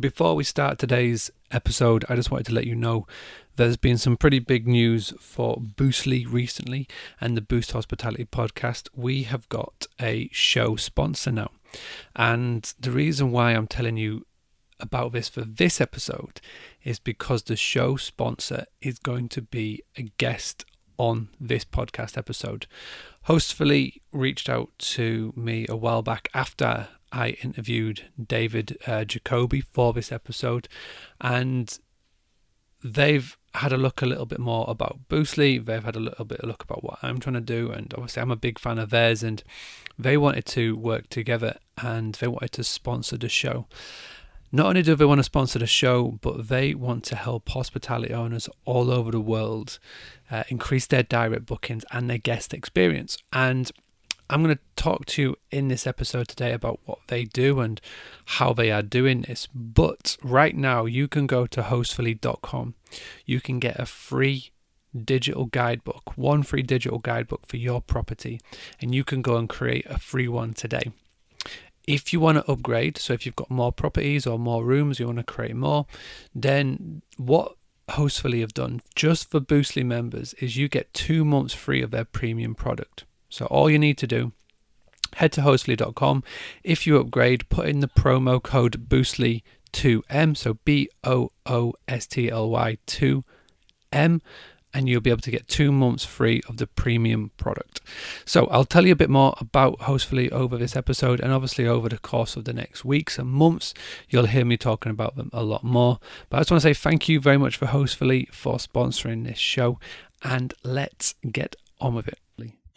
Before we start today's episode, I just wanted to let you know there's been some pretty big news for Boostly recently and the Boost Hospitality podcast. We have got a show sponsor now. And the reason why I'm telling you about this for this episode is because the show sponsor is going to be a guest on this podcast episode. Hostfully reached out to me a while back after I interviewed David uh, Jacoby for this episode, and they've had a look a little bit more about Boostly. They've had a little bit of look about what I'm trying to do, and obviously I'm a big fan of theirs. And they wanted to work together, and they wanted to sponsor the show. Not only do they want to sponsor the show, but they want to help hospitality owners all over the world uh, increase their direct bookings and their guest experience. And I'm going to talk to you in this episode today about what they do and how they are doing this. But right now, you can go to hostfully.com. You can get a free digital guidebook, one free digital guidebook for your property, and you can go and create a free one today. If you want to upgrade, so if you've got more properties or more rooms, you want to create more, then what Hostfully have done just for Boostly members is you get two months free of their premium product. So all you need to do, head to hostfully.com. If you upgrade, put in the promo code Boostly2M, so B O O S T L Y 2M, and you'll be able to get two months free of the premium product. So I'll tell you a bit more about Hostfully over this episode, and obviously over the course of the next weeks and months, you'll hear me talking about them a lot more. But I just want to say thank you very much for Hostfully for sponsoring this show, and let's get on with it.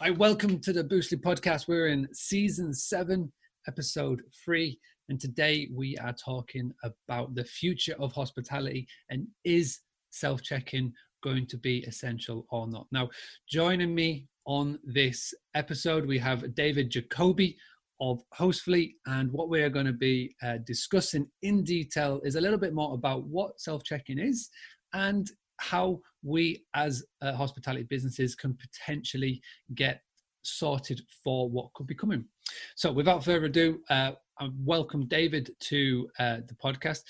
I welcome to the Boostly podcast. We're in season seven, episode three. And today we are talking about the future of hospitality and is self check in going to be essential or not. Now, joining me on this episode, we have David Jacoby of Hostfully, and what we are going to be uh, discussing in detail is a little bit more about what self check-in is and how we as uh, hospitality businesses can potentially get sorted for what could be coming. So, without further ado, uh, welcome David to uh, the podcast.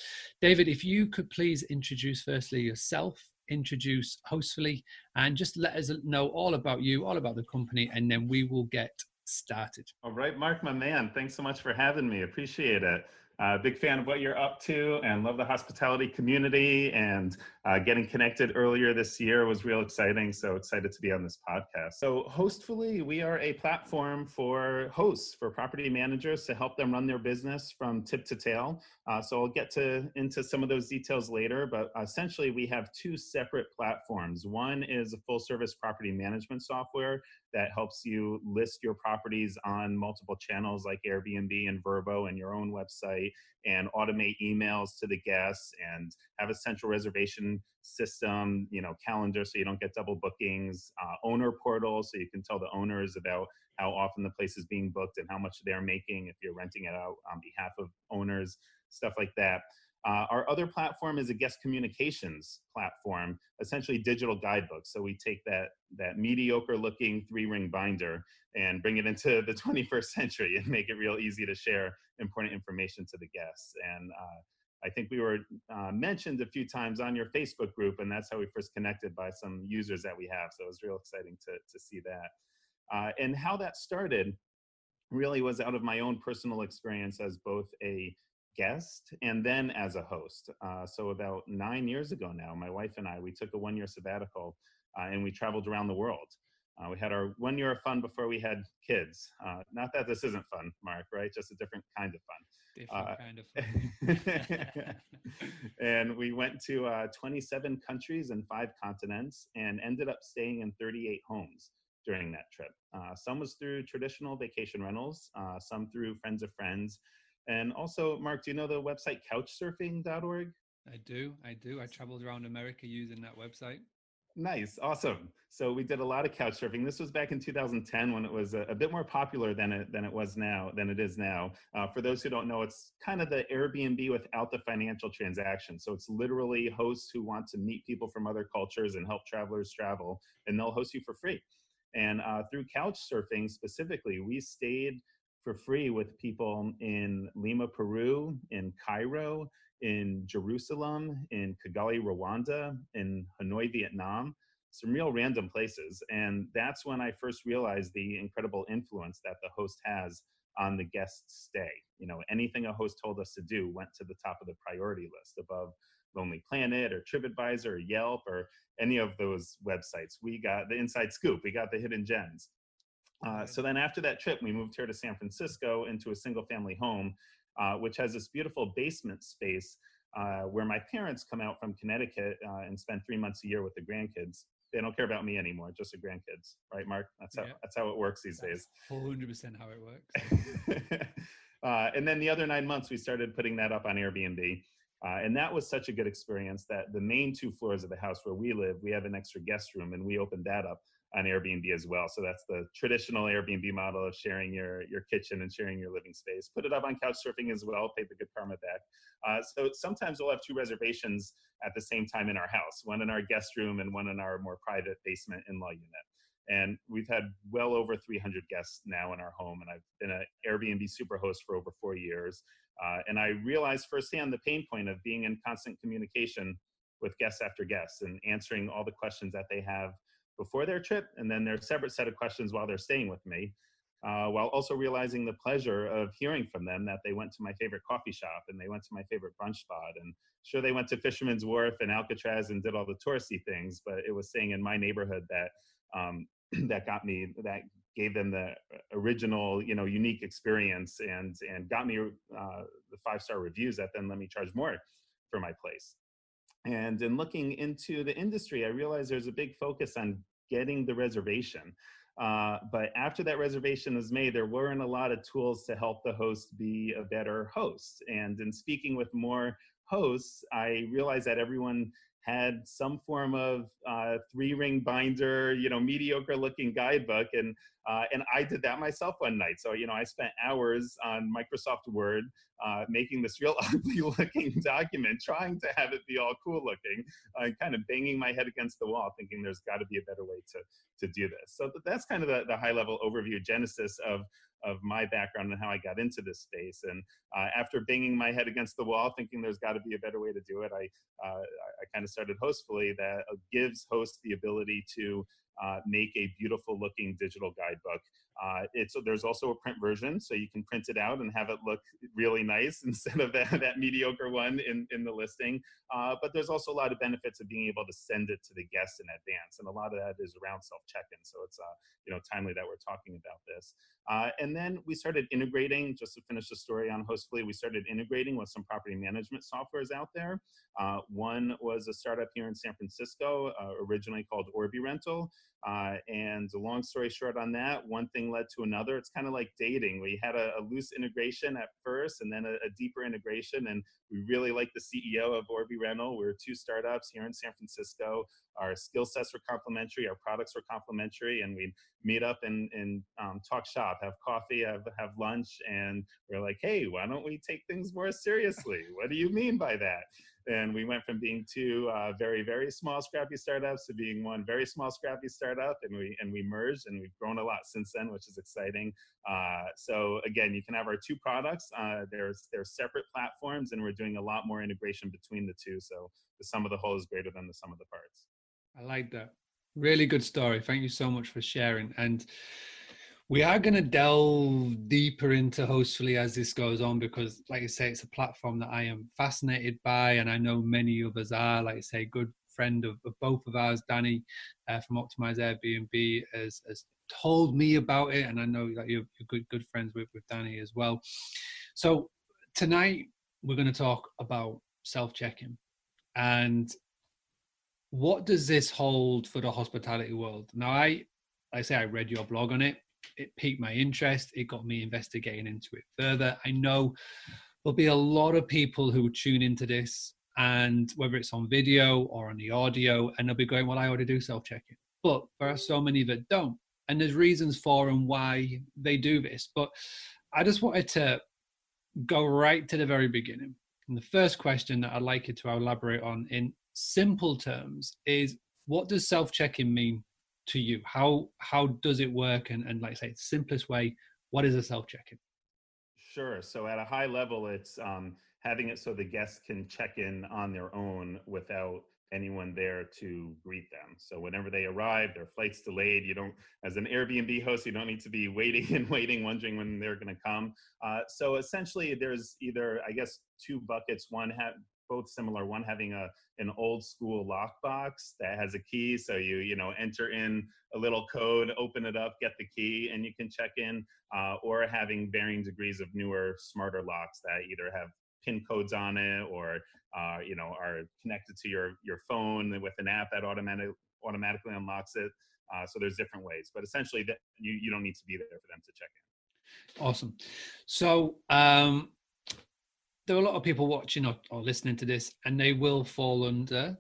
David, if you could please introduce firstly yourself introduce Hostfully and just let us know all about you, all about the company, and then we will get started. All right, Mark, my man, thanks so much for having me. Appreciate it. Uh, big fan of what you're up to and love the hospitality community and uh, getting connected earlier this year was real exciting. So excited to be on this podcast. So, Hostfully, we are a platform for hosts, for property managers to help them run their business from tip to tail. Uh, so, I'll get to into some of those details later, but essentially, we have two separate platforms. One is a full service property management software that helps you list your properties on multiple channels like Airbnb and Vrbo and your own website and automate emails to the guests and have a central reservation system, you know, calendar so you don't get double bookings, uh, owner portal so you can tell the owners about how often the place is being booked and how much they're making if you're renting it out on behalf of owners, stuff like that. Uh, our other platform is a guest communications platform, essentially digital guidebooks. So we take that that mediocre looking three ring binder and bring it into the 21st century and make it real easy to share important information to the guests. And uh, I think we were uh, mentioned a few times on your Facebook group, and that's how we first connected by some users that we have. So it was real exciting to to see that. Uh, and how that started really was out of my own personal experience as both a guest and then as a host. Uh, so about nine years ago now, my wife and I we took a one year sabbatical uh, and we traveled around the world. Uh, we had our one year of fun before we had kids. Uh, not that this isn't fun, Mark, right? Just a different kind of fun. Different uh, kind of and we went to uh, 27 countries and five continents and ended up staying in 38 homes during that trip. some was through traditional vacation rentals, some through friends of friends, and also, Mark, do you know the website couchsurfing.org? I do. I do. I traveled around America using that website. Nice. Awesome. So we did a lot of couch surfing. This was back in 2010 when it was a, a bit more popular than it, than it was now, than it is now. Uh, for those who don't know, it's kind of the Airbnb without the financial transaction. So it's literally hosts who want to meet people from other cultures and help travelers travel, and they'll host you for free. And uh, through couch surfing specifically, we stayed for free with people in Lima, Peru, in Cairo, in Jerusalem, in Kigali, Rwanda, in Hanoi, Vietnam, some real random places. And that's when I first realized the incredible influence that the host has on the guest's stay. You know, anything a host told us to do went to the top of the priority list above Lonely Planet or TripAdvisor or Yelp or any of those websites. We got the inside scoop, we got the hidden gems. Uh, so then after that trip, we moved here to San Francisco into a single family home, uh, which has this beautiful basement space uh, where my parents come out from Connecticut uh, and spend three months a year with the grandkids. They don't care about me anymore, just the grandkids, right, Mark? That's how yeah. that's how it works these that's days. Hundred percent how it works. Uh, and then the other nine months, we started putting that up on Airbnb. Uh, and that was such a good experience that the main two floors of the house where we live, we have an extra guest room, and we opened that up on Airbnb as well. So that's the traditional Airbnb model of sharing your your kitchen and sharing your living space. Put it up on Couchsurfing as well. Pay the good karma back. Uh, so sometimes we'll have two reservations at the same time in our house, one in our guest room and one in our more private basement in-law unit. And we've had well over 300 guests now in our home, and I've been an Airbnb superhost for over four years. Uh, and I realized firsthand the pain point of being in constant communication with guests after guests and answering all the questions that they have before their trip and then their separate set of questions while they're staying with me uh, while also realizing the pleasure of hearing from them that they went to my favorite coffee shop and they went to my favorite brunch spot. And sure they went to fisherman's wharf and alcatraz and did all the touristy things but it was staying in my neighborhood that um, that got me that gave them the original you know unique experience and and got me uh, the five star reviews that then let me charge more for my place and in looking into the industry, I realized there's a big focus on getting the reservation. Uh, but after that reservation is made, there weren't a lot of tools to help the host be a better host. And in speaking with more hosts, I realized that everyone had some form of uh, three ring binder, you know, mediocre looking guidebook. And, uh, and I did that myself one night. So, you know, I spent hours on Microsoft Word uh, making this real ugly looking document, trying to have it be all cool looking, uh, kind of banging my head against the wall, thinking there's got to be a better way to, to do this. So that's kind of the, the high level overview genesis of of my background and how I got into this space. And uh, after banging my head against the wall, thinking there's got to be a better way to do it, I uh, I kind of started Hostfully that uh, gives hosts the ability to uh, make a beautiful looking digital guidebook. Uh, it's there's also a print version, so you can print it out and have it look really nice instead of that, that mediocre one in, in the listing. Uh, but there's also a lot of benefits of being able to send it to the guests in advance, and a lot of that is around self check-in. So it's uh, you know timely that we're talking about this. Uh, and then we started integrating. Just to finish the story on Hostfully, we started integrating with some property management softwares out there. Uh, one was a startup here in San Francisco, uh, originally called Orbi Rental. Uh, and a long story short on that, one thing led to another. It's kind of like dating. We had a, a, loose integration at first and then a, a, deeper integration. And we really like the CEO of Orbi Rental. We are two startups here in San Francisco. Our skill sets were complementary, our products were complementary, and we'd meet up and, and um, talk shop, have coffee, have, have lunch. And we're like, hey, why don't we take things more seriously? What do you mean by that? And we went from being two uh, very very small scrappy startups to being one very small scrappy startup and we and we merged and we've grown a lot since then which is exciting. Uh, so again you can have our two products uh, there's there's separate platforms and we're doing a lot more integration between the two. So the sum of the whole is greater than the sum of the parts. I like that. Really good story. Thank you so much for sharing. And we are going to delve deeper into Hostfully as this goes on because, like I say, it's a platform that I am fascinated by, and I know many others are. Like I say, good friend of, of both of ours, Danny uh, from Optimize Airbnb, has, has told me about it, and I know that you're, you're good good friends with with Danny as well. So tonight we're going to talk about self checking and what does this hold for the hospitality world? Now, I I say I read your blog on it it piqued my interest. It got me investigating into it further. I know there'll be a lot of people who tune into this, and whether it's on video or on the audio, and they'll be going, "Well, I ought to do self checking," but there are so many that don't, and there's reasons for and why they do this. But I just wanted to go right to the very beginning. And the first question that I'd like you to elaborate on in simple terms is what does self checking mean to you? How how does it work? And and like I say, simplest way, what is a self check-in? Sure. So at a high level, it's um, having it so the guests can check in on their own without anyone there to greet them. So whenever they arrive, their flight's delayed. You don't, as an Airbnb host, you don't need to be waiting and waiting, wondering when they're going to come. Uh, so essentially, there's either, I guess, two buckets. One have both similar. One having a an old school lockbox that has a key, so you you know enter in a little code, open it up, get the key, and you can check in. Uh, or having varying degrees of newer, smarter locks that either have pin codes on it or uh, you know are connected to your your phone with an app that automatic, automatically unlocks it uh, so there's different ways but essentially that you, you don't need to be there for them to check in awesome so um, there are a lot of people watching or, or listening to this and they will fall under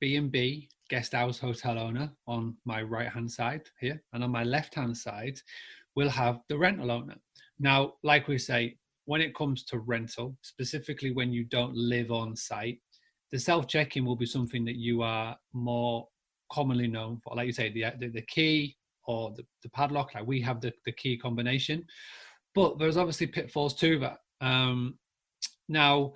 b&b guest house hotel owner on my right hand side here and on my left hand side we'll have the rental owner now like we say when it comes to rental, specifically when you don't live on site, the self check-in will be something that you are more commonly known for. Like you say, the the, the key or the, the padlock. Like we have the, the key combination, but there's obviously pitfalls to that. Um, now,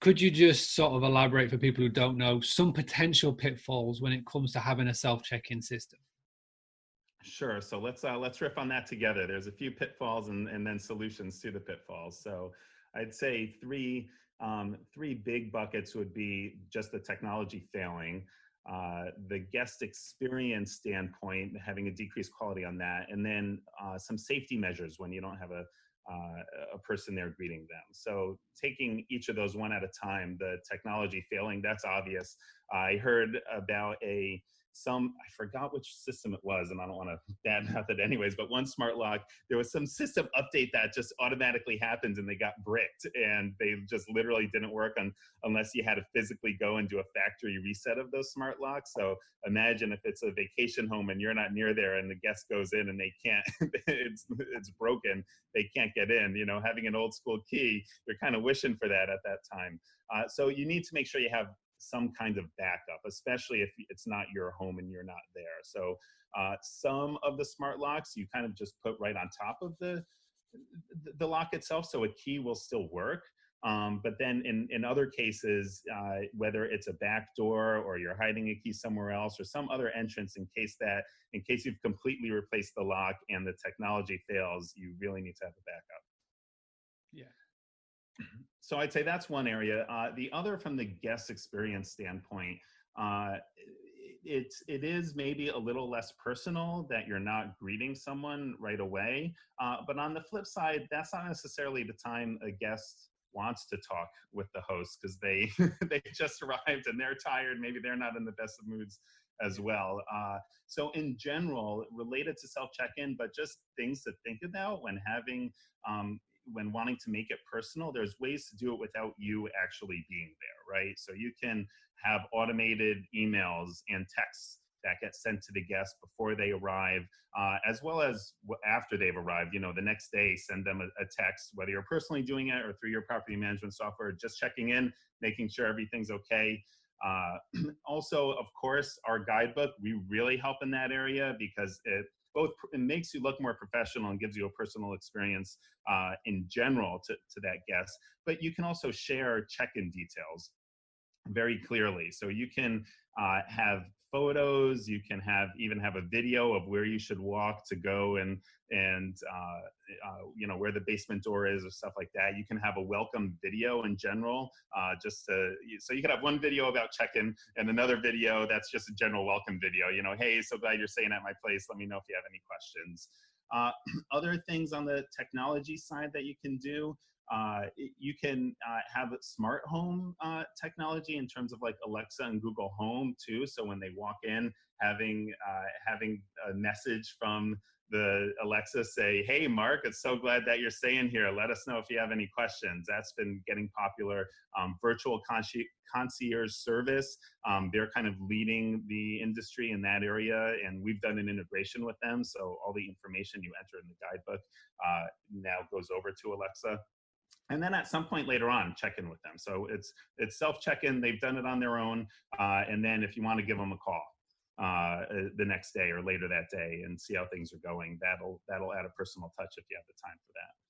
could you just sort of elaborate for people who don't know some potential pitfalls when it comes to having a self check-in system? Sure. So let's uh, let's riff on that together. There's a few pitfalls and, and then solutions to the pitfalls. So I'd say three um, three big buckets would be just the technology failing, uh, the guest experience standpoint, having a decreased quality on that, and then uh, some safety measures when you don't have a uh, a person there greeting them. So taking each of those one at a time, the technology failing, that's obvious. I heard about a some I forgot which system it was, and I don't want to badmouth it anyways. But one smart lock, there was some system update that just automatically happened, and they got bricked, and they just literally didn't work on unless you had to physically go and do a factory reset of those smart locks. So imagine if it's a vacation home and you're not near there, and the guest goes in and they can't, it's it's broken, they can't get in. You know, having an old school key, you're kind of wishing for that at that time. Uh, so you need to make sure you have some kind of backup, especially if it's not your home and you're not there. So uh, some of the smart locks you kind of just put right on top of the the lock itself, so a key will still work. Um, but then in, in other cases, uh, whether it's a back door or you're hiding a key somewhere else or some other entrance in case that, in case you've completely replaced the lock and the technology fails, you really need to have a backup. Yeah. so I'd say that's one area. Uh, the other, from the guest experience standpoint, uh, it's it is maybe a little less personal that you're not greeting someone right away. Uh, but on the flip side, that's not necessarily the time a guest wants to talk with the host because they they just arrived and they're tired. Maybe they're not in the best of moods as well. Uh, so in general, related to self check-in, but just things to think about when having um, when wanting to make it personal, there's ways to do it without you actually being there, right? So you can have automated emails and texts that get sent to the guests before they arrive, uh, as well as after they've arrived. You know, the next day, send them a, a, text, whether you're personally doing it or through your property management software, just checking in, making sure everything's okay. Uh, also, of course, our guidebook, we really help in that area because it both it makes you look more professional and gives you a personal experience uh, in general to, to that guest. But you can also share check-in details very clearly. So you can uh, have photos. You can have even have a video of where you should walk to go and and uh, uh, you know where the basement door is or stuff like that. You can have a welcome video in general, uh, just to, so you can have one video about check-in and another video that's just a general welcome video. You know, hey, so glad you're staying at my place. Let me know if you have any questions. Uh, other things on the technology side that you can do. Uh, you can uh, have smart home uh, technology in terms of like Alexa and Google Home too. So when they walk in, having uh, having a message from the Alexa say, "Hey, Mark, it's so glad that you're staying here. Let us know if you have any questions." That's been getting popular. Um, virtual concierge service. Um, they're kind of leading the industry in that area, and we've done an integration with them. So all the information you enter in the guidebook uh, now goes over to Alexa and then at some point later on check in with them. So it's it's self check in they've done it on their own uh, and then if you want to give them a call uh, uh, the next day or later that day and see how things are going that'll that'll add a personal touch if you have the time for that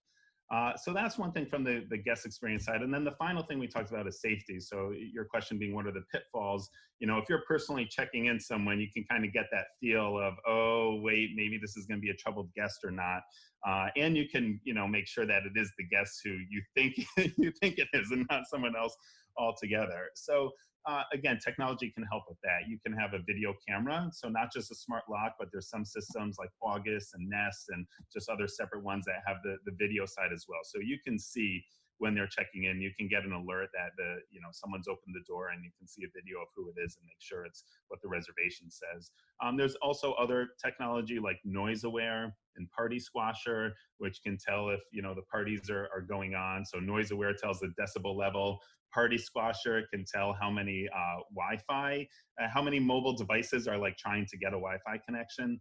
Uh, so that's one thing from the, the guest experience side. And then the final thing we talked about is safety. So your question being, what are the pitfalls? You know, if you're personally checking in someone, you can kind of get that feel of, oh, wait, maybe this is going to be a troubled guest or not. Uh, and you can, you know, make sure that it is the guest who you think you think it is and not someone else altogether. So uh, again, technology can help with that. You can have a video camera, so not just a smart lock, but there's some systems like August and Nest and just other separate ones that have the, the video side as well. So you can see when they're checking in, you can get an alert that the you know someone's opened the door and you can see a video of who it is and make sure it's what the reservation says. Um, there's also other technology like Noise Aware and Party Squasher, which can tell if you know the parties are, are going on. So Noise Aware tells the decibel level. Party Squasher can tell how many uh, Wi-Fi, uh, how many mobile devices are like trying to get a Wi-Fi connection.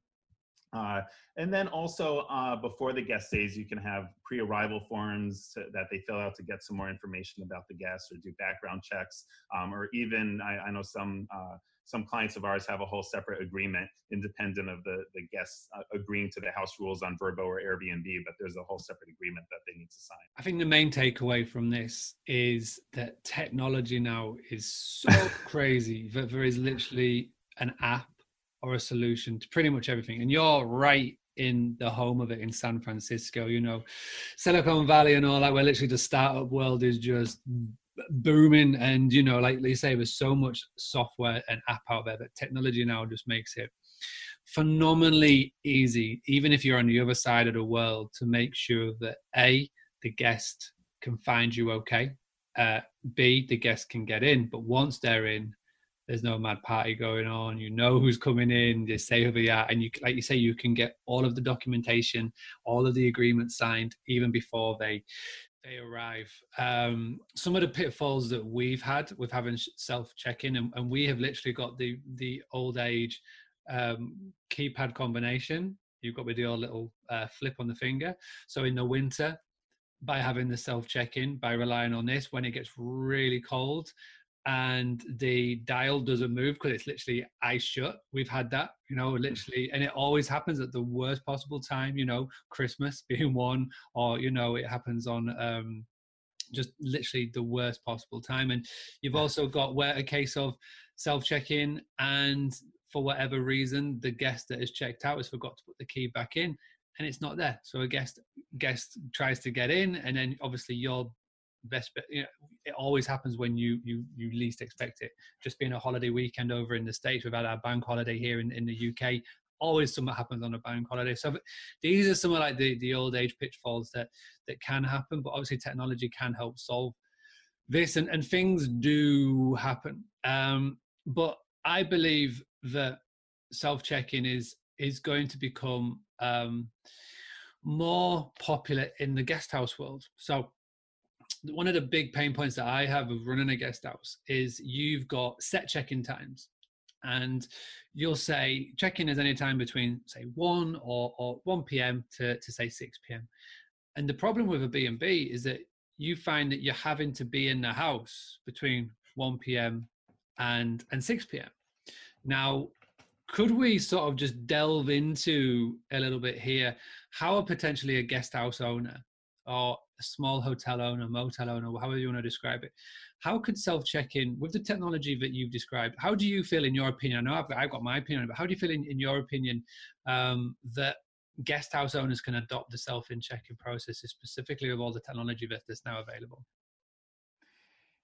Uh, and then also uh, before the guest stays, you can have pre-arrival forms that they fill out to get some more information about the guests or do background checks, um, or even I, I know some uh, some clients of ours have a whole separate agreement independent of the, the guests uh, agreeing to the house rules on Vrbo or Airbnb, but there's a whole separate agreement that they need to sign. I think the main takeaway from this is that technology now is so crazy that there is literally an app or a solution to pretty much everything. And you're right in the home of it in San Francisco, you know, Silicon Valley and all that, where literally the startup world is just booming. And, you know, like they say, there's so much software and app out there that technology now just makes it phenomenally easy, even if you're on the other side of the world, to make sure that A, the guest can find you okay. Uh, B, the guest can get in, but once they're in, there's no mad party going on. You know who's coming in. They say who they are, and you, like you say, you can get all of the documentation, all of the agreements signed even before they they arrive. Um, some of the pitfalls that we've had with having self check-in, and, and, we have literally got the the old age um, keypad combination. You've got with old little uh, flip on the finger. So in the winter, by having the self check-in, by relying on this, when it gets really cold, and the dial doesn't move because it's literally eyes shut. We've had that, you know, literally, and it always happens at the worst possible time, you know, Christmas being one, or, you know, it happens on um, just literally the worst possible time. And you've also got where a case of self check in, and for whatever reason, the guest that has checked out has forgot to put the key back in. And it's not there, so a guest guest tries to get in, and then obviously you're best you know it always happens when you you you least expect it. Just being a holiday weekend over in the states had our bank holiday here in, in the uk always something happens on a bank holiday. So these are some of like the the old age pitfalls that that can happen but obviously technology can help solve this and, and things do happen. Um but i believe that self-checking is is going to become um more popular in the guest house world. So one of the big pain points that I have of running a guest house is you've got set check-in times, and you'll say check-in is any time between say one or, or one p.m. to to say six p.m. And the problem with a B and B is that you find that you're having to be in the house between one p.m. and and six p.m. Now, could we sort of just delve into a little bit here how potentially a guest house owner or a small hotel owner, motel owner, however you want to describe it, how could self check in with the technology that you've described? How do you feel, in your opinion? I know I've, I've got my opinion, but how do you feel, in, in your opinion, um, that guest house owners can adopt the self in check in processes, specifically with all the technology that's now available?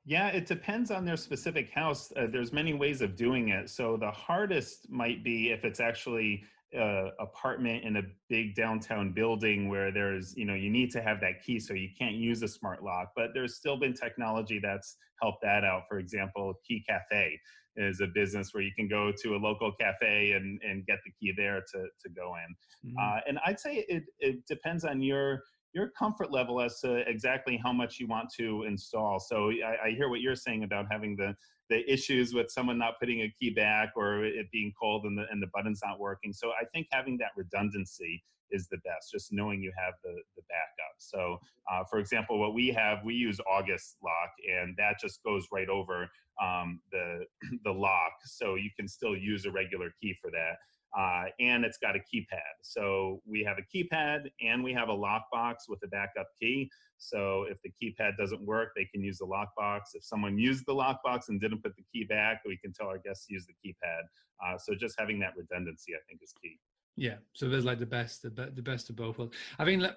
Yeah, it depends on their specific house. Uh, there's many ways of doing it. So the hardest might be if it's actually uh, apartment in a big downtown building where there's you know you need to have that key so you can't use a smart lock but there's still been technology that's helped that out for example key cafe is a business where you can go to a local cafe and, and get the key there to, to go in mm-hmm. uh, and i'd say it, it depends on your your comfort level as to exactly how much you want to install so I, I hear what you're saying about having the the issues with someone not putting a key back or it being cold and the, and the button's not working. So I think having that redundancy is the best, just knowing you have the, the backup. So uh, for example, what we have, we use August lock and that just goes right over um, the, the lock. So you can still use a regular key for that. Uh, and it's got a keypad. So we have a keypad and we have a lockbox with a backup key. So if the keypad doesn't work, they can use the lockbox. If someone used the lockbox and didn't put the key back, we can tell our guests to use the keypad. Uh, so just having that redundancy, I think, is key. Yeah, so there's like the best, the, the best of both worlds. I mean,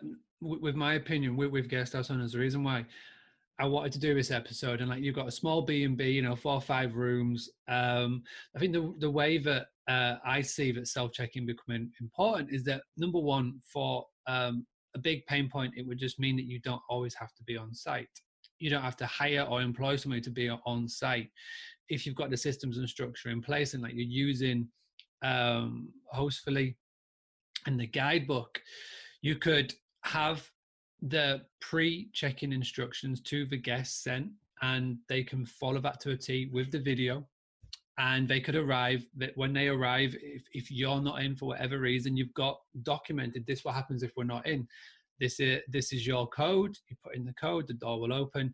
with my opinion, with, with guest house owners, the reason why I wanted to do this episode, and like you've got a small B and B, you know, four or five rooms. Um, I think the the way that uh, I see that self checking becoming important is that number one, for um, a big pain point, it would just mean that you don't always have to be on site. You don't have to hire or employ somebody to be on site if you've got the systems and structure in place, and like you're using um, Hostfully and the guidebook, you could have the pre-check-in instructions to the guests sent and they can follow that to a T with the video and they could arrive that when they arrive if, if you're not in for whatever reason you've got documented this what happens if we're not in. This is this is your code you put in the code the door will open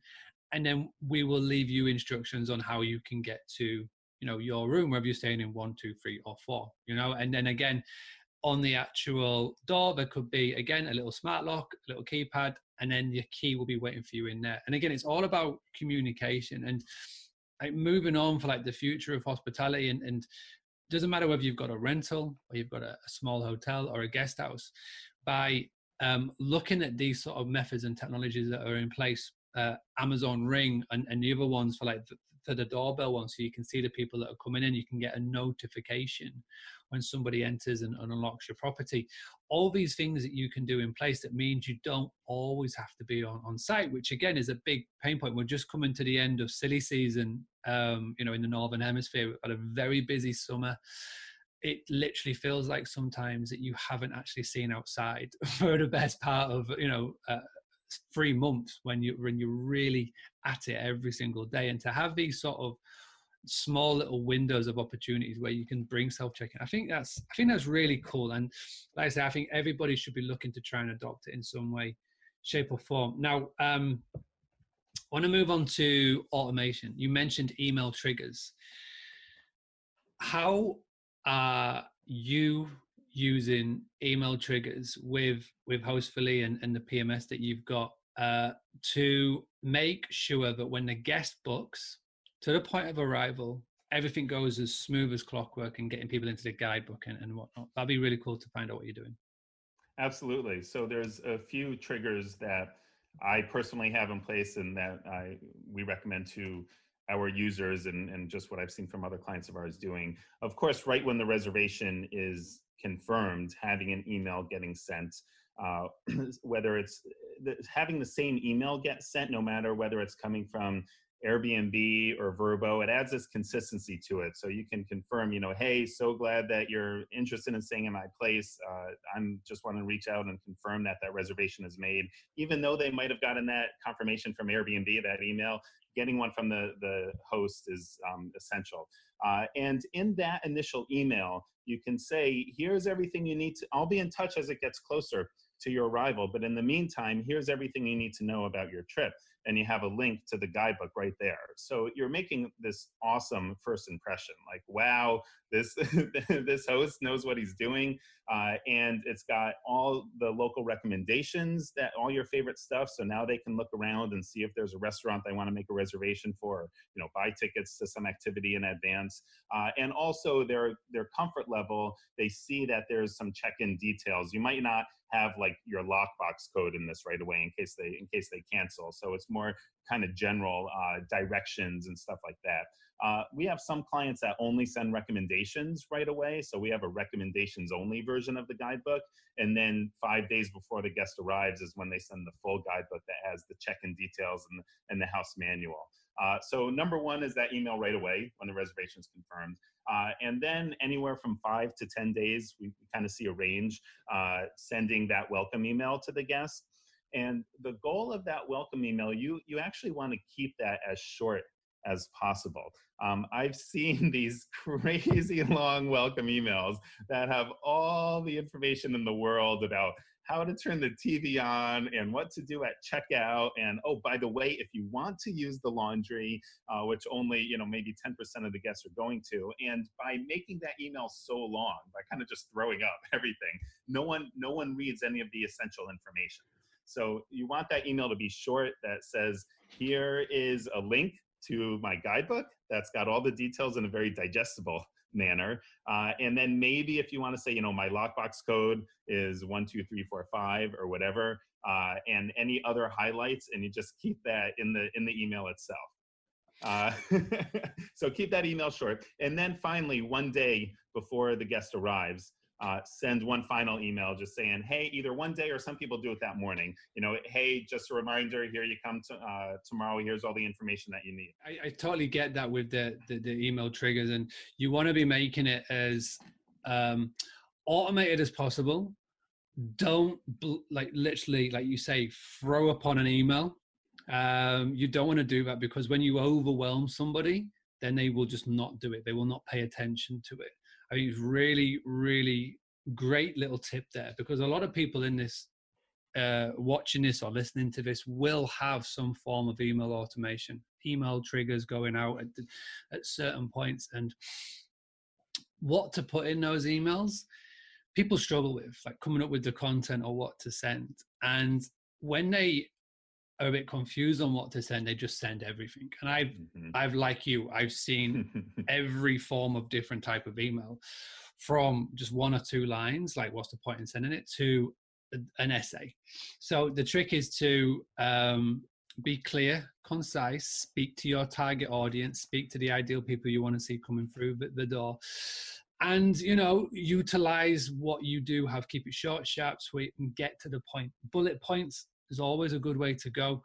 and then we will leave you instructions on how you can get to you know your room whether you're staying in one two three or four you know? And then again on the actual door there could be again a little smart lock a little keypad and then your key will be waiting for you in there. And again it's all about communication and like moving on for like the future of hospitality and, and doesn't matter whether you've got a rental or you've got a, a small hotel or a guest house by um, looking at these sort of methods and technologies that are in place uh, amazon ring and, and the other ones for like the, for the doorbell one so you can see the people that are coming in you can get a notification when somebody enters and, and, unlocks your property. All these things that you can do in place that means you don't always have to be on, on site, which again is a big pain point. We're just coming to the end of silly season, um, you know, in the Northern Hemisphere. We've had a very busy summer. It literally feels like sometimes that you haven't actually seen outside for the best part of, you know, uh, three months when you when you're really at it every single day and to have these sort of small little windows of opportunities where you can bring self-checking. I think that's I think that's really cool. And like I say, I think everybody should be looking to try and adopt it in some way, shape, or form. Now, um, I want to move on to automation. You mentioned email triggers. How are you using email triggers with with Hostfully and, and the PMS that you've got uh, to make sure that when the guest books to the point of arrival, everything goes as smooth as clockwork and getting people into the guidebook and, and whatnot. That'd be really cool to find out what you're doing. Absolutely. So there's a few triggers that I personally have in place and that I we recommend to our users and, and just what I've seen from other clients of ours doing. Of course, right when the reservation is confirmed, having an email getting sent, uh, whether it's having the same email get sent, no matter whether it's coming from Airbnb or Vrbo. it adds this consistency to it. So you can confirm, you know, hey, so glad that you're interested in staying in my place. Uh, I'm just want to reach out and confirm that that reservation is made. Even though they might have gotten that confirmation from Airbnb, that email, getting one from the, the host is um, essential. Uh, and in that initial email, you can say, here's everything you need to, I'll be in touch as it gets closer to your arrival. But in the meantime, here's everything you need to know about your trip and you have a link to the guidebook right there. So you're making this awesome first impression. Like, wow, this this host knows what he's doing, uh, and it's got all the local recommendations that all your favorite stuff. So now they can look around and see if there's a restaurant they want to make a reservation for. You know, buy tickets to some activity in advance, uh, and also their their comfort level. They see that there's some check-in details. You might not have like your lockbox code in this right away in case they in case they cancel. So it's more kind of general uh, directions and stuff like that. Uh, we have some clients that only send recommendations right away. So we have a recommendations only version of the guidebook. And then five days before the guest arrives is when they send the full guidebook that has the check-in details and, and the house manual. Uh, so number one is that email right away when the reservation is confirmed. Uh, and then anywhere from five to 10 days, we, we kind of see a range, uh, sending that welcome email to the guest. And the goal of that welcome email, you, you actually want to keep that as short as possible. Um, I've seen these crazy long welcome emails that have all the information in the world about how to turn the TV on and what to do at checkout. And oh, by the way, if you want to use the laundry, uh, which only you know maybe 10% of the guests are going to, and by making that email so long, by kind of just throwing up everything, no one no one reads any of the essential information. So you want that email to be short that says, here is a link to my guidebook that's got all the details in a very digestible manner. Uh, and then maybe if you want to say, you know, my lockbox code is one, two, three, four, five, or whatever, uh, and any other highlights, and you just keep that in the in the email itself. Uh, so keep that email short. And then finally, one day before the guest arrives, uh, send one final email just saying, hey, either one day or some people do it that morning. You know, hey, just a reminder, here you come to, uh, tomorrow. Here's all the information that you need. I, I totally get that with the, the, the email triggers, and you want to be making it as um, automated as possible. Don't like literally, like you say, throw upon an email. Um, you don't want to do that because when you overwhelm somebody, then they will just not do it. They will not pay attention to it. I think it's really, really great little tip there because a lot of people in this uh, watching this or listening to this will have some form of email automation, email triggers going out at, at certain points, and what to put in those emails. People struggle with like coming up with the content or what to send, and when they are a bit confused on what to send, they just send everything. And I've, mm-hmm. I've like you, I've seen every form of different type of email, from just one or two lines, like what's the point in sending it, to an essay. So the trick is to um, be clear, concise, speak to your target audience, speak to the ideal people you want to see coming through the, the door and you know utilize what you do have keep it short sharp sweet and get to the point bullet points is always a good way to go.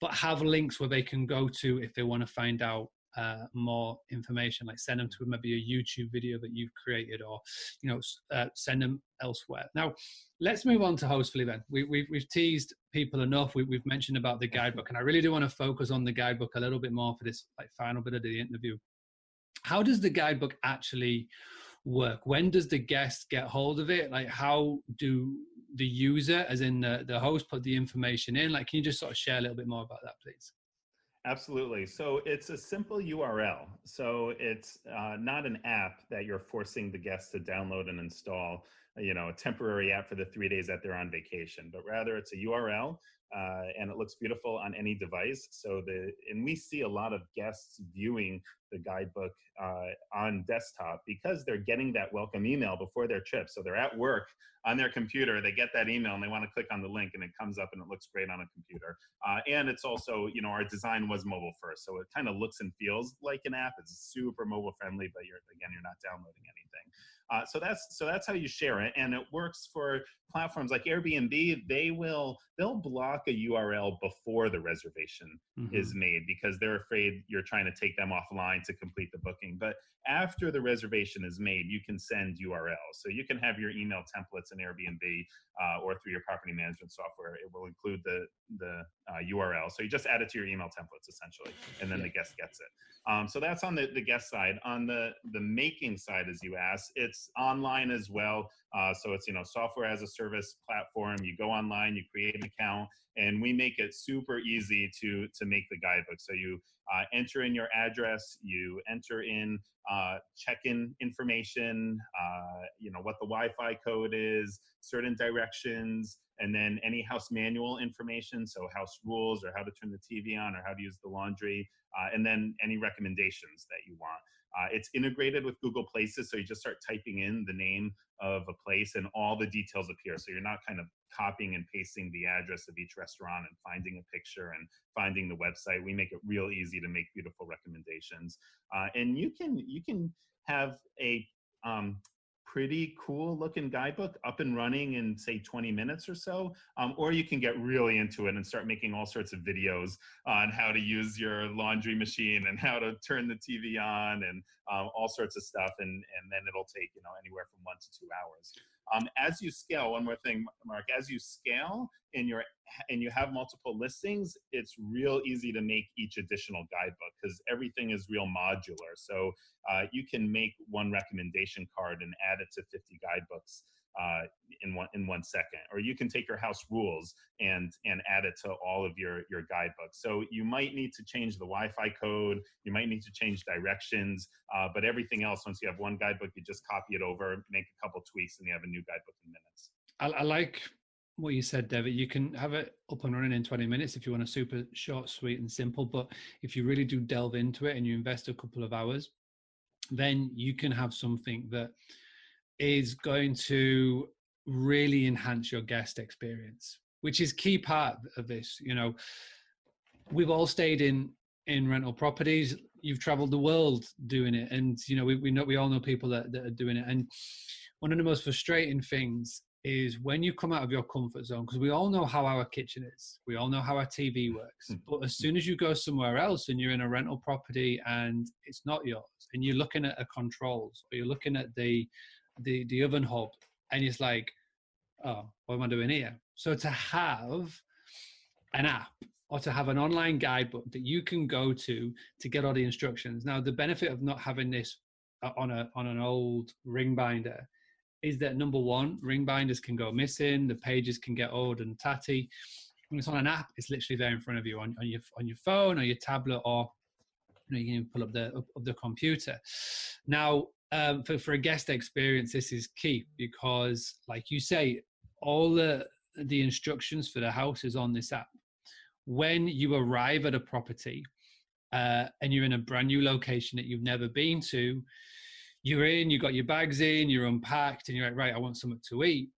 But have links where they can go to if they want to find out uh, more information, like send them to maybe a YouTube video that you've created, or you know, uh, send them elsewhere. Now, let's move on to Hostfully. Then we, we've we've teased people enough. We, have mentioned about the guidebook, and I really do want to focus on the guidebook a little bit more for this like final bit of the interview. How does the guidebook actually work? When does the guest get hold of it? Like, how do the user, as in the, the host, put the information in? Like, can you just sort of share a little bit more about that, please? Absolutely. So it's a simple URL. So it's uh, not an app that you're forcing the guests to download and install, you know, a temporary app for the three days that they're on vacation, but rather it's a URL uh, and it looks beautiful on any device. So the and we see a lot of guests viewing the guidebook uh, on desktop because they're getting that welcome email before their trip. So they're at work on their computer, they get that email and they want to click on the link and it comes up and it looks great on a computer. Uh, and it's also, you know, our design was mobile first, so it kind of looks and feels like an app. It's super mobile friendly, but you're again, you're not downloading anything. Uh, so that's so that's how you share it, and it works for platforms like Airbnb. They will they'll block a URL before the reservation mm-hmm. is made because they're afraid you're trying to take them offline to complete the booking. But after the reservation is made, you can send URLs. So you can have your email templates in Airbnb uh, or through your property management software. It will include the the uh, URL. So you just add it to your email templates essentially, and then yeah. the guest gets it. Um, so that's on the, the guest side. On the the making side, as you asked, it's online as well. Uh, so it's you know software as a service platform. You go online, you create an account, and we make it super easy to to make the guidebook. So you uh, enter in your address, you enter in uh, check-in information, uh, you know what the Wi-Fi code is, certain directions, and then any house manual information, so house rules or how to turn the TV on or how to use the laundry, uh, and then any recommendations that you want. Uh, it's integrated with Google Places, so you just start typing in the name of a place and all the details appear. So you're not kind of copying and pasting the address of each restaurant and finding a picture and finding the website. We make it real easy to make beautiful recommendations. Uh, and you can you can have a um, pretty cool looking guidebook up and running in say 20 minutes or so um, or you can get really into it and start making all sorts of videos on how to use your laundry machine and how to turn the tv on and um, all sorts of stuff and and then it'll take you know anywhere from one to two hours Um, as you scale, one more thing, Mark, as you scale and you're and you have multiple listings, it's real easy to make each additional guidebook because everything is real modular. So uh, you can make one recommendation card and add it to 50 guidebooks uh, in one in one second. Or you can take your house rules and and add it to all of your your guidebooks. So you might need to change the Wi-Fi code. You might need to change directions. Uh, but everything else, once you have one guidebook, you just copy it over, make a couple tweaks, and you have a new guidebook in minutes. I, I like what you said, David. You can have it up and running in 20 minutes if you want a super short, sweet, and simple. But if you really do delve into it and you invest a couple of hours, then you can have something that is going to really enhance your guest experience, which is key part of this. You know, we've all stayed in in rental properties. You've traveled the world doing it, and you know we we know we all know people that, that are doing it. And one of the most frustrating things is when you come out of your comfort zone because we all know how our kitchen is we all know how our tv works hmm. but as soon as you go somewhere else and you're in a rental property and it's not yours and you're looking at the controls or you're looking at the the the oven hob and it's like oh what am i doing here? So to have an app or to have an online guidebook that you can go to to get all the instructions. Now the benefit of not having this uh, on a on an old ring binder is that number one ring binders can go missing the pages can get old and tatty. When it's on an app it's literally there in front of you on, on your on your phone or your tablet or you, know, you can pull up the up, up the computer. Now um, for, for a guest experience, this is key because, like you say, all the the instructions for the house is on this app. When you arrive at a property uh, and you're in a brand new location that you've never been to, you're in, you got your bags in, you're unpacked, and you're like, right, I want something to eat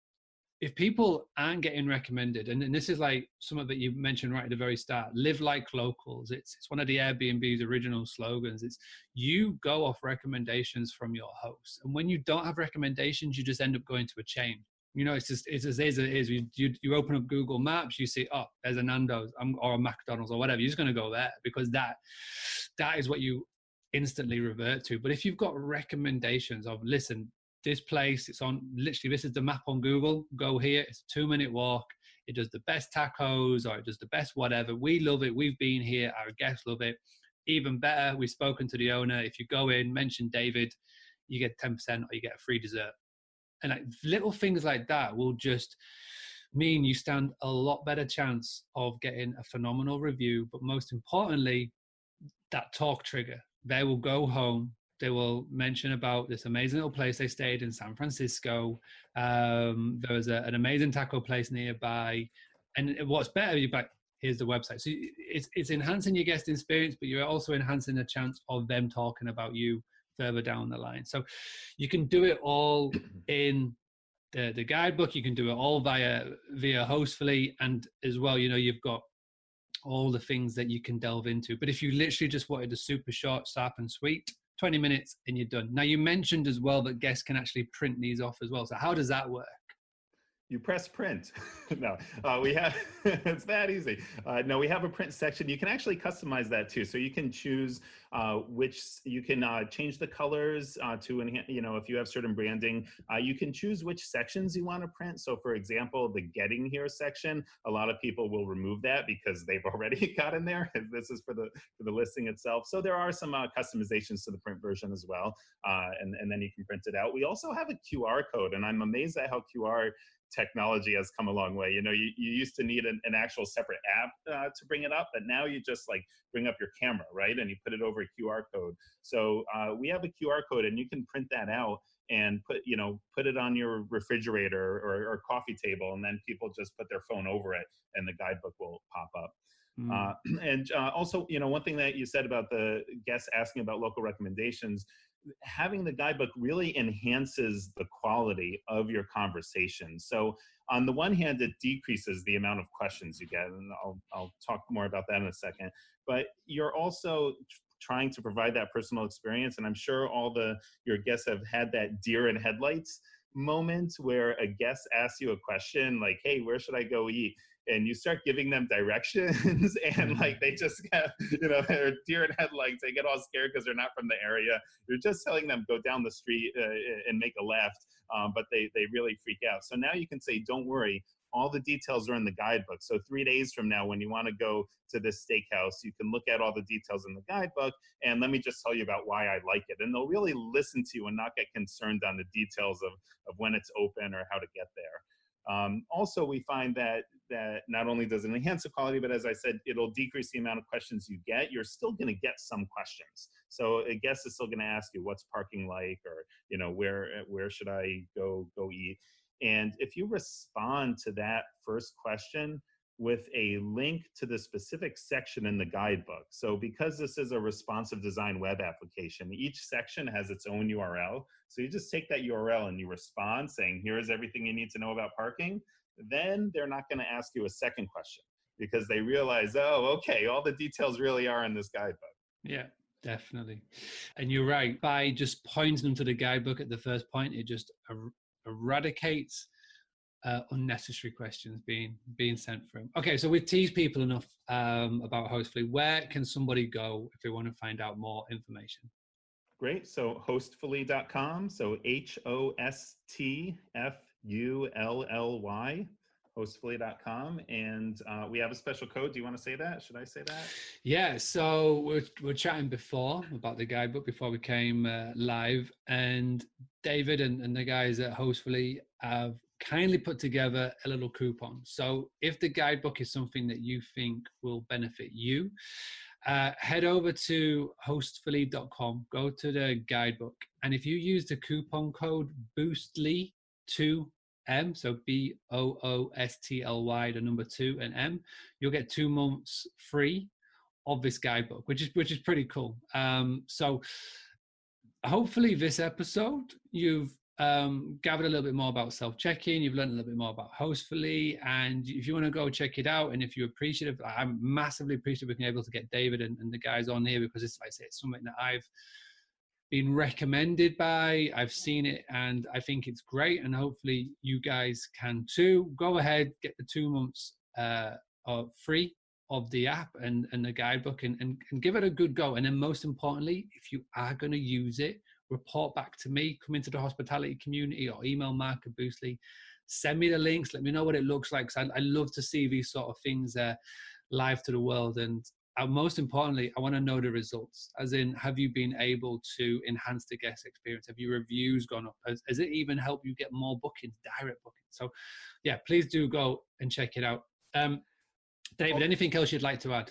if people aren't getting recommended, and, and, this is like something that you mentioned right at the very start, live like locals. It's it's one of the Airbnb's original slogans. It's you go off recommendations from your host, and when you don't have recommendations, you just end up going to a chain. You know, it's just it's as it is. You, you you open up Google Maps, you see, oh, there's a Nando's um, or a McDonald's or whatever. You're just going to go there because that that is what you instantly revert to. But if you've got recommendations of, listen, this place. It's on literally, this is the map on Google. Go here. It's a two minute walk. It does the best tacos or it does the best whatever. We love it. We've been here. Our guests love it. Even better, we've spoken to the owner. If you go in, mention David, you get 10% or you get a free dessert. And like little things like that will just mean you stand a lot better chance of getting a phenomenal review. But most importantly, that talk trigger. They will go home they will mention about this amazing little place they stayed in San Francisco. Um, there was a, an amazing taco place nearby. And what's better, you're like, here's the website. So it's, it's enhancing your guest experience, but you're also enhancing the chance of them talking about you further down the line. So you can do it all in the, the guidebook. You can do it all via via Hostfully, and as well, you know, you've got all the things that you can delve into. But if you literally just wanted a super short, sharp, and sweet, 20 minutes and you're done. Now, you mentioned as well that guests can actually print these off as well. So, how does that work? You press print. no, uh, we have, it's that easy. Uh, no, we have a print section. You can actually customize that too. So you can choose uh, which, you can uh, change the colors uh, to enhance, you know, if you have certain branding, uh, you can choose which sections you want to print. So for example, the getting here section, a lot of people will remove that because they've already got in there. this is for the, for the listing itself. So there are some customizations to the print version as well. and, and then you can print it out. We also have a QR code and I'm amazed at how QR technology has come a long way. You know, you, you used to need an, an actual separate app uh, to bring it up, but now you just like bring up your camera, right? And you put it over a QR code. So uh, we have a QR code and you can print that out and put, you know, put it on your refrigerator or, or coffee table. And then people just put their phone over it and the guidebook will pop up. Mm. Uh, and uh, also, you know, one thing that you said about the guests asking about local recommendations, having the guidebook really enhances the quality of your conversation. So on the one hand, it decreases the amount of questions you get, and I'll, I'll talk more about that in a second. But you're also trying to provide that personal experience, and I'm sure all the your guests have had that deer in headlights moment where a guest asks you a question like, "Hey, where should I go eat?" And you start giving them directions and mm-hmm. like they just get you know they're deer in headlights they get all scared because they're not from the area you're just telling them go down the street uh, and make a left um, but they they really freak out so now you can say don't worry all the details are in the guidebook. So three days from now, when you want to go to this steakhouse, you can look at all the details in the guidebook and let me just tell you about why I like it. And they'll really listen to you and not get concerned on the details of, of when it's open or how to get there. Um, also, we find that that not only does it enhance the quality, but as I said, it'll decrease the amount of questions you get. You're still going to get some questions. So a guest is still going to ask you, "What's parking like?" or you know, "Where where should I go go eat?" And if you respond to that first question with a link to the specific section in the guidebook, so because this is a responsive design web application, each section has its own URL. So you just take that URL and you respond saying, here's everything you need to know about parking. Then they're not going to ask you a second question because they realize, oh, okay, all the details really are in this guidebook. Yeah, definitely. And you're right. By just pointing them to the guidebook at the first point, it just er-, eradicates uh, unnecessary questions being being sent through. Okay, so we've teased people enough um, about Hostfully. Where can somebody go if they want to find out more information? Great. So hostfully.com. So H O S T F U L L Y hostfully.com and uh, we have a special code do you want to say that should i say that yeah so we're, we're chatting before about the guidebook before we came uh, live and david and, and the guys at hostfully have kindly put together a little coupon so if the guidebook is something that you think will benefit you uh, head over to hostfully.com go to the guidebook and if you use the coupon code boostly2 M, so B O O S T L Y, the number two, and M, you'll get two months free of this guidebook, which is which is pretty cool. Um, so hopefully, this episode you've um, gathered a little bit more about self-check-in. You've learned a little bit more about Hostfully, and if you want to go check it out, and if you're appreciative, I'm massively appreciative of being able to get David and, and the guys on here because it's like I say, it's something that I've been recommended by. I've seen it and I think it's great. And hopefully you guys can too. Go ahead, get the two months uh, of free of the app and, and the guidebook and, and, and give it a good go. And then most importantly, if you are going to use it, report back to me, come into the hospitality community or email Mark at Boostly. Send me the links. Let me know what it looks like. I, I love to see these sort of things uh, live to the world. And and most importantly, I want to know the results. As in, have you been able to enhance the guest experience? Have your reviews gone up? Has, has it even helped you get more bookings, direct bookings? So, yeah, please do go and check it out. Um, David, anything else you'd like to add?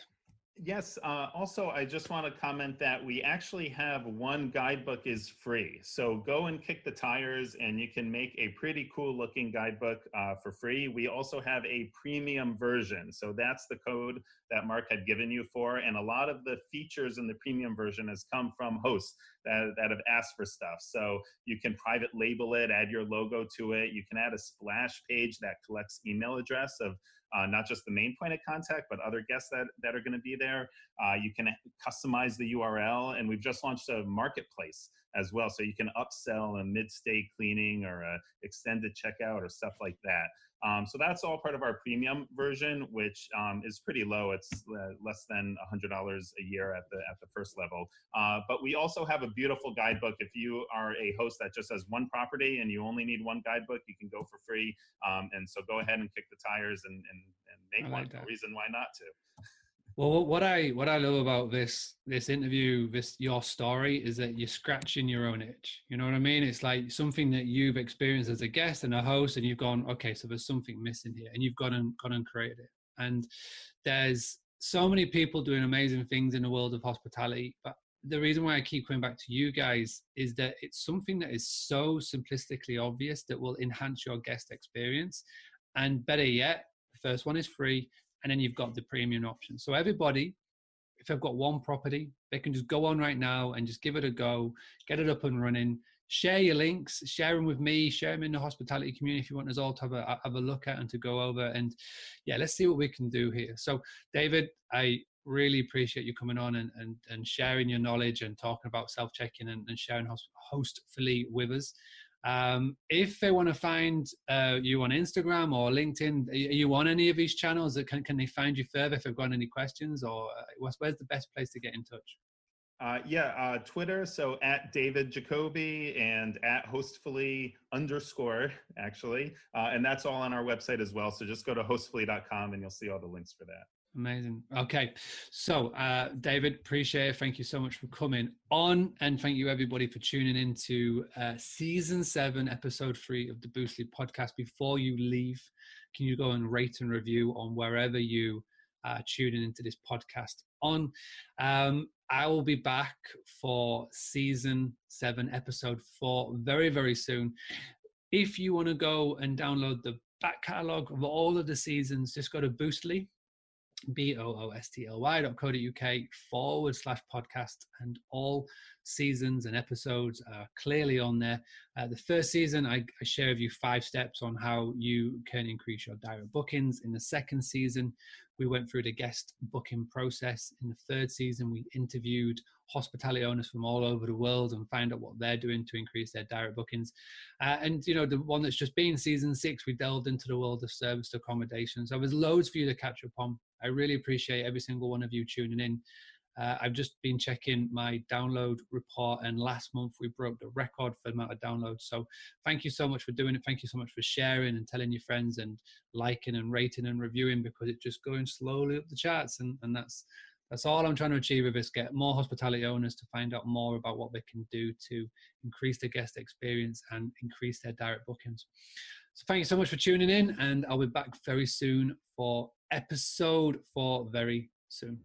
Yes. Uh, also, I just want to comment that we actually have one guidebook is free. So go and kick the tires, and you can make a pretty cool looking guidebook uh, for free. We also have a premium version. So that's the code that Mark had given you for. And a lot of the features in the premium version has come from hosts that, that have asked for stuff. So you can private label it, add your logo to it. You can add a splash page that collects email address of uh, not just the main point of contact, but other guests that, that are going to be there. Uh, you can customize the URL, and we've just launched a marketplace as well. So you can upsell a mid-stay cleaning or a extended checkout or stuff like that. Um, so that's all part of our premium version, which um, is pretty low. It's uh, less than $100 a year at the at the first level. Uh, but we also have a beautiful guidebook. If you are a host that just has one property and you only need one guidebook, you can go for free. Um, and so go ahead and kick the tires and, and, and make like one. That. reason why not to. Well, what I what I love about this this interview, this your story, is that you're scratching your own itch. You know what I mean? It's like something that you've experienced as a guest and a host, and you've gone, okay, so there's something missing here, and you've gone and gone and created it. And there's so many people doing amazing things in the world of hospitality, but the reason why I keep coming back to you guys is that it's something that is so simplistically obvious that will enhance your guest experience. And better yet, the first one is free and then you've got the premium option. So everybody, if they've got one property, they can just go on right now and just give it a go, get it up and running. Share your links, share them with me, share them in the hospitality community if you want us all to have a have a look at and to go over. And yeah, let's see what we can do here. So, David, I really appreciate you coming on and, and, and sharing your knowledge and talking about self check-in and, and sharing host, hostfully with us. Um, if they want to find uh, you on Instagram or LinkedIn, are you on any of these channels? Can, can they find you further if they've got any questions or uh, where's the best place to get in touch? Uh, yeah, uh, Twitter. So at David Jacoby and at hostfully underscore actually, uh, and that's all on our website as well. So just go to hostfully.com and you'll see all the links for that. Amazing. Okay. So, uh, David, appreciate it. Thank you so much for coming on. And thank you, everybody, for tuning in to uh, season seven, episode three of the Boostly podcast. Before you leave, can you go and rate and review on wherever you are tuning into this podcast on? Um, I will be back for season seven, episode four, very, very soon. If you want to go and download the back catalogue of all of the seasons, just go to Boostly B-O-O-S-T-L-Y dot co dot UK forward slash podcast and all seasons and episodes are clearly on there. Uh, the first season, I, I, share with you five steps on how you can increase your direct bookings. In the second season, we went through the guest booking process. In the third season, we interviewed hospitality owners from all over the world and find out what they're doing to increase their direct bookings. Uh, and you know, the one that's just been season six, we delved into the world of service accommodation. So there's loads for you to catch up on. I really appreciate every single one of you tuning in. Uh, I've just been checking my download report, and last month we broke the record for the amount of downloads. So, thank you so much for doing it. Thank you so much for sharing and telling your friends and liking and rating and reviewing because it's just going slowly up the charts, and, and that's that's all I'm trying to achieve with this. Get more hospitality owners to find out more about what they can do to increase their guest experience and increase their direct bookings. So, thank you so much for tuning in, and I'll be back very soon for episode four very soon.